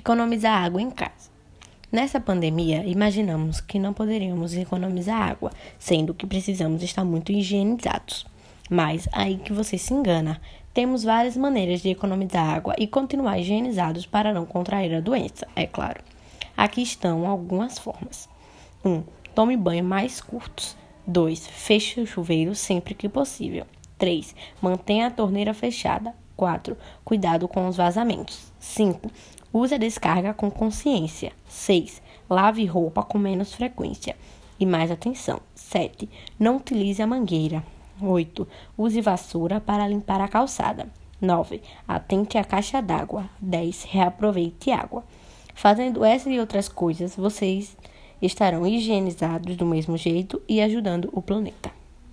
Economizar água em casa. Nessa pandemia, imaginamos que não poderíamos economizar água, sendo que precisamos estar muito higienizados. Mas aí que você se engana. Temos várias maneiras de economizar água e continuar higienizados para não contrair a doença, é claro. Aqui estão algumas formas. 1. Um, tome banho mais curtos. 2. Feche o chuveiro sempre que possível. 3. Mantenha a torneira fechada. 4. Cuidado com os vazamentos. 5. Use a descarga com consciência. 6. Lave roupa com menos frequência. E mais atenção. 7. Não utilize a mangueira. 8. Use vassoura para limpar a calçada. 9. Atente à caixa d'água. 10. Reaproveite água. Fazendo essas e outras coisas, vocês estarão higienizados do mesmo jeito e ajudando o planeta.